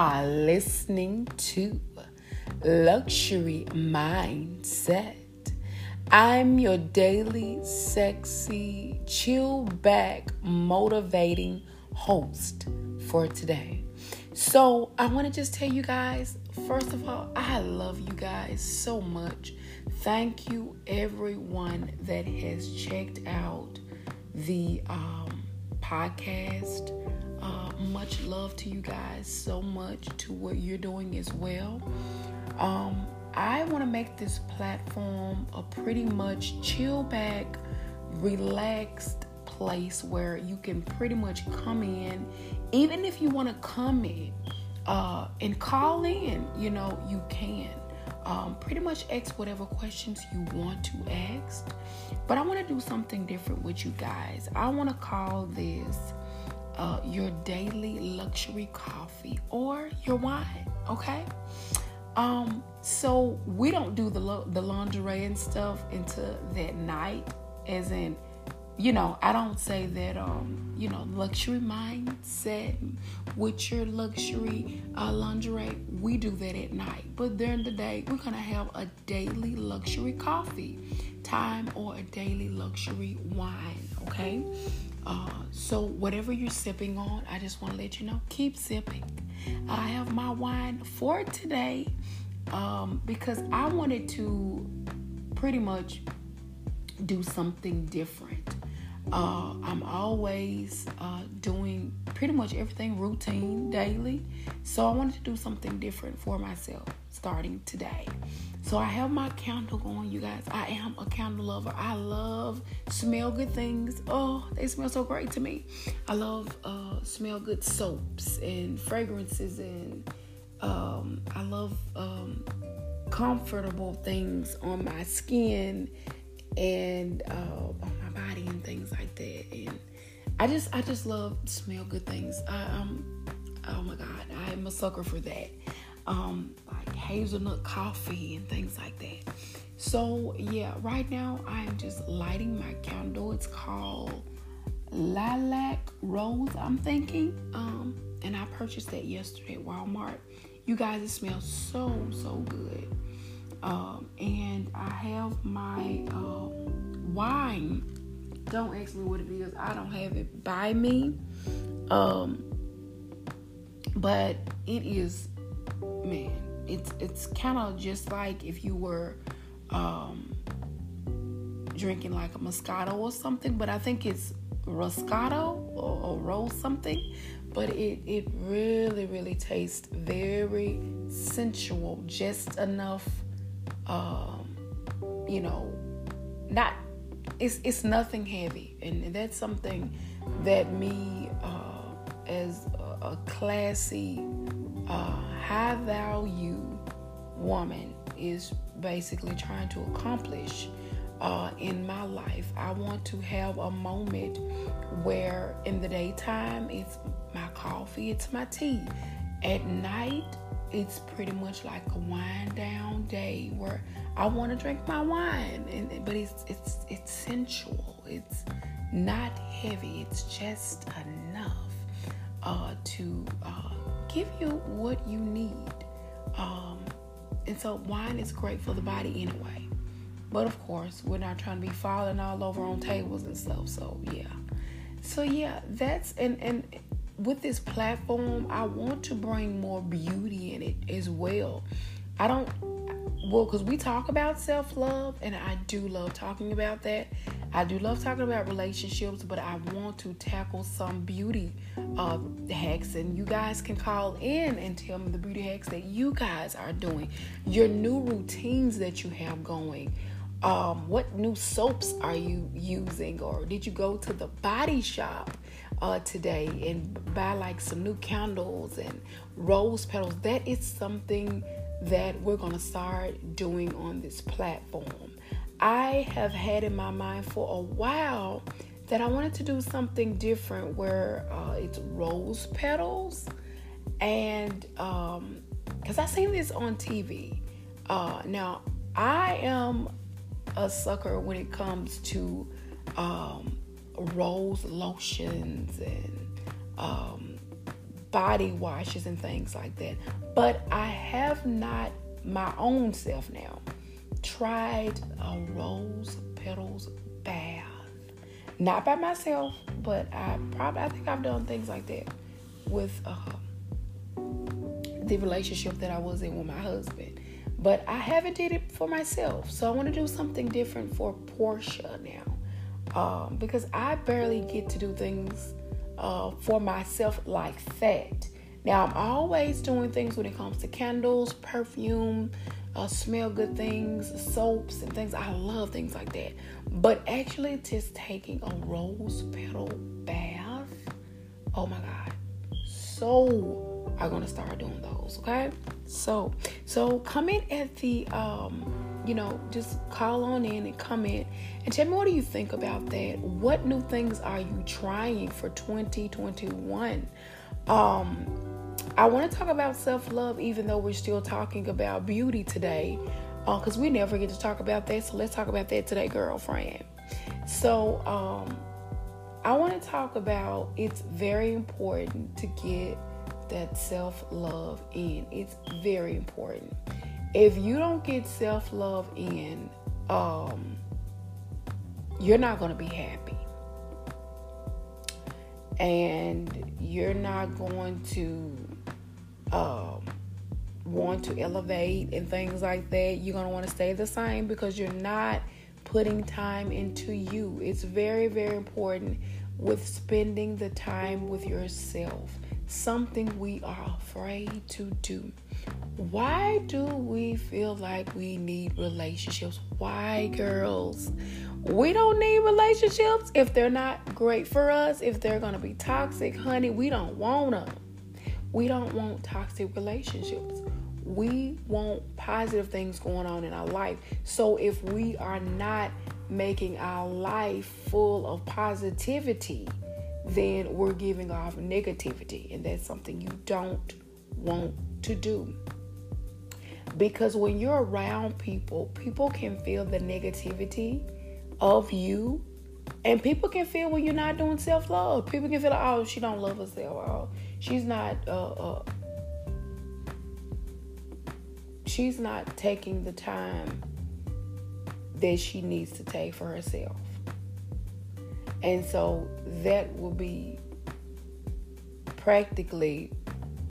are listening to Luxury Mindset. I'm your daily, sexy, chill back, motivating host for today. So, I want to just tell you guys first of all, I love you guys so much. Thank you, everyone that has checked out the um, podcast. Uh, much love to you guys so much to what you're doing as well. Um, I want to make this platform a pretty much chill back, relaxed place where you can pretty much come in, even if you want to come in uh, and call in, you know, you can. Um, pretty much ask whatever questions you want to ask. But I want to do something different with you guys. I want to call this uh, your daily luxury coffee or your wine, okay? Um, so we don't do the lo- the lingerie and stuff into that night, as in, you know, I don't say that um, you know, luxury mindset with your luxury uh, lingerie. We do that at night, but during the day, we're gonna have a daily luxury coffee time or a daily luxury wine. Okay. Uh, so whatever you're sipping on, I just want to let you know, keep sipping. I have my wine for today um, because I wanted to pretty much do something different. Uh, I'm always uh, doing pretty much everything routine daily, so I wanted to do something different for myself starting today. So I have my candle going, you guys. I am a candle lover. I love smell good things. Oh, they smell so great to me. I love uh, smell good soaps and fragrances, and um, I love um, comfortable things on my skin and uh, body and things like that. And I just, I just love smell good things. I, um, oh my God, I am a sucker for that um, like hazelnut coffee and things like that. So, yeah, right now I am just lighting my candle. It's called Lilac Rose, I'm thinking. Um, and I purchased that yesterday at Walmart. You guys, it smells so, so good. Um, and I have my uh, wine. Don't ask me what it is, I don't have it by me. Um, but it is man, it's it's kind of just like if you were um, drinking like a Moscato or something, but I think it's Roscato or, or Rose something. But it it really really tastes very sensual, just enough, um, you know, not it's it's nothing heavy, and that's something that me uh, as a, classy uh, high value woman is basically trying to accomplish uh, in my life. I want to have a moment where in the daytime it's my coffee, it's my tea. At night, it's pretty much like a wind down day where I want to drink my wine, and but it's it's it's sensual. It's not heavy. It's just enough uh, to uh, give you what you need. Um, and so wine is great for the body anyway. But of course, we're not trying to be falling all over on tables and stuff. So yeah. So yeah, that's and and with this platform, I want to bring more beauty in it as well. I don't well because we talk about self-love and i do love talking about that. I do love talking about relationships but i want to tackle some beauty uh, hacks and you guys can call in and tell me the beauty hacks that you guys are doing. Your new routines that you have going. Um, what new soaps are you using or did you go to the body shop uh, today and buy like some new candles and rose petals? That is something that we're going to start doing on this platform. I have had in my mind for a while that I wanted to do something different where uh, it's rose petals and um because I seen this on TV. Uh, now I am a sucker when it comes to um, rose lotions and um, body washes and things like that. But I have not my own self now tried a rose petals bath. Not by myself, but I probably I think I've done things like that with uh, the relationship that I was in with my husband. But I haven't did it for myself. So I want to do something different for Portia now. Um, because I barely get to do things uh, for myself like that. Now, I'm always doing things when it comes to candles, perfume, uh, smell good things, soaps, and things. I love things like that. But actually, just taking a rose petal bath, oh my God. So, I'm going to start doing those, okay? So, so come in at the, um, you know, just call on in and comment and tell me what do you think about that? What new things are you trying for 2021? Um, I want to talk about self love, even though we're still talking about beauty today, because uh, we never get to talk about that. So let's talk about that today, girlfriend. So, um, I want to talk about it's very important to get that self love in. It's very important. If you don't get self love in, um, you're not going to be happy. And you're not going to um, want to elevate and things like that. You're going to want to stay the same because you're not putting time into you. It's very, very important with spending the time with yourself. Something we are afraid to do. Why do we feel like we need relationships? Why, girls? We don't need relationships if they're not great for us, if they're going to be toxic, honey. We don't want them. We don't want toxic relationships. We want positive things going on in our life. So if we are not making our life full of positivity, then we're giving off negativity. And that's something you don't want to do. Because when you're around people, people can feel the negativity of you. And people can feel when you're not doing self love. People can feel like, oh, she don't love herself. Oh, she's not. Uh, uh, she's not taking the time that she needs to take for herself. And so that will be practically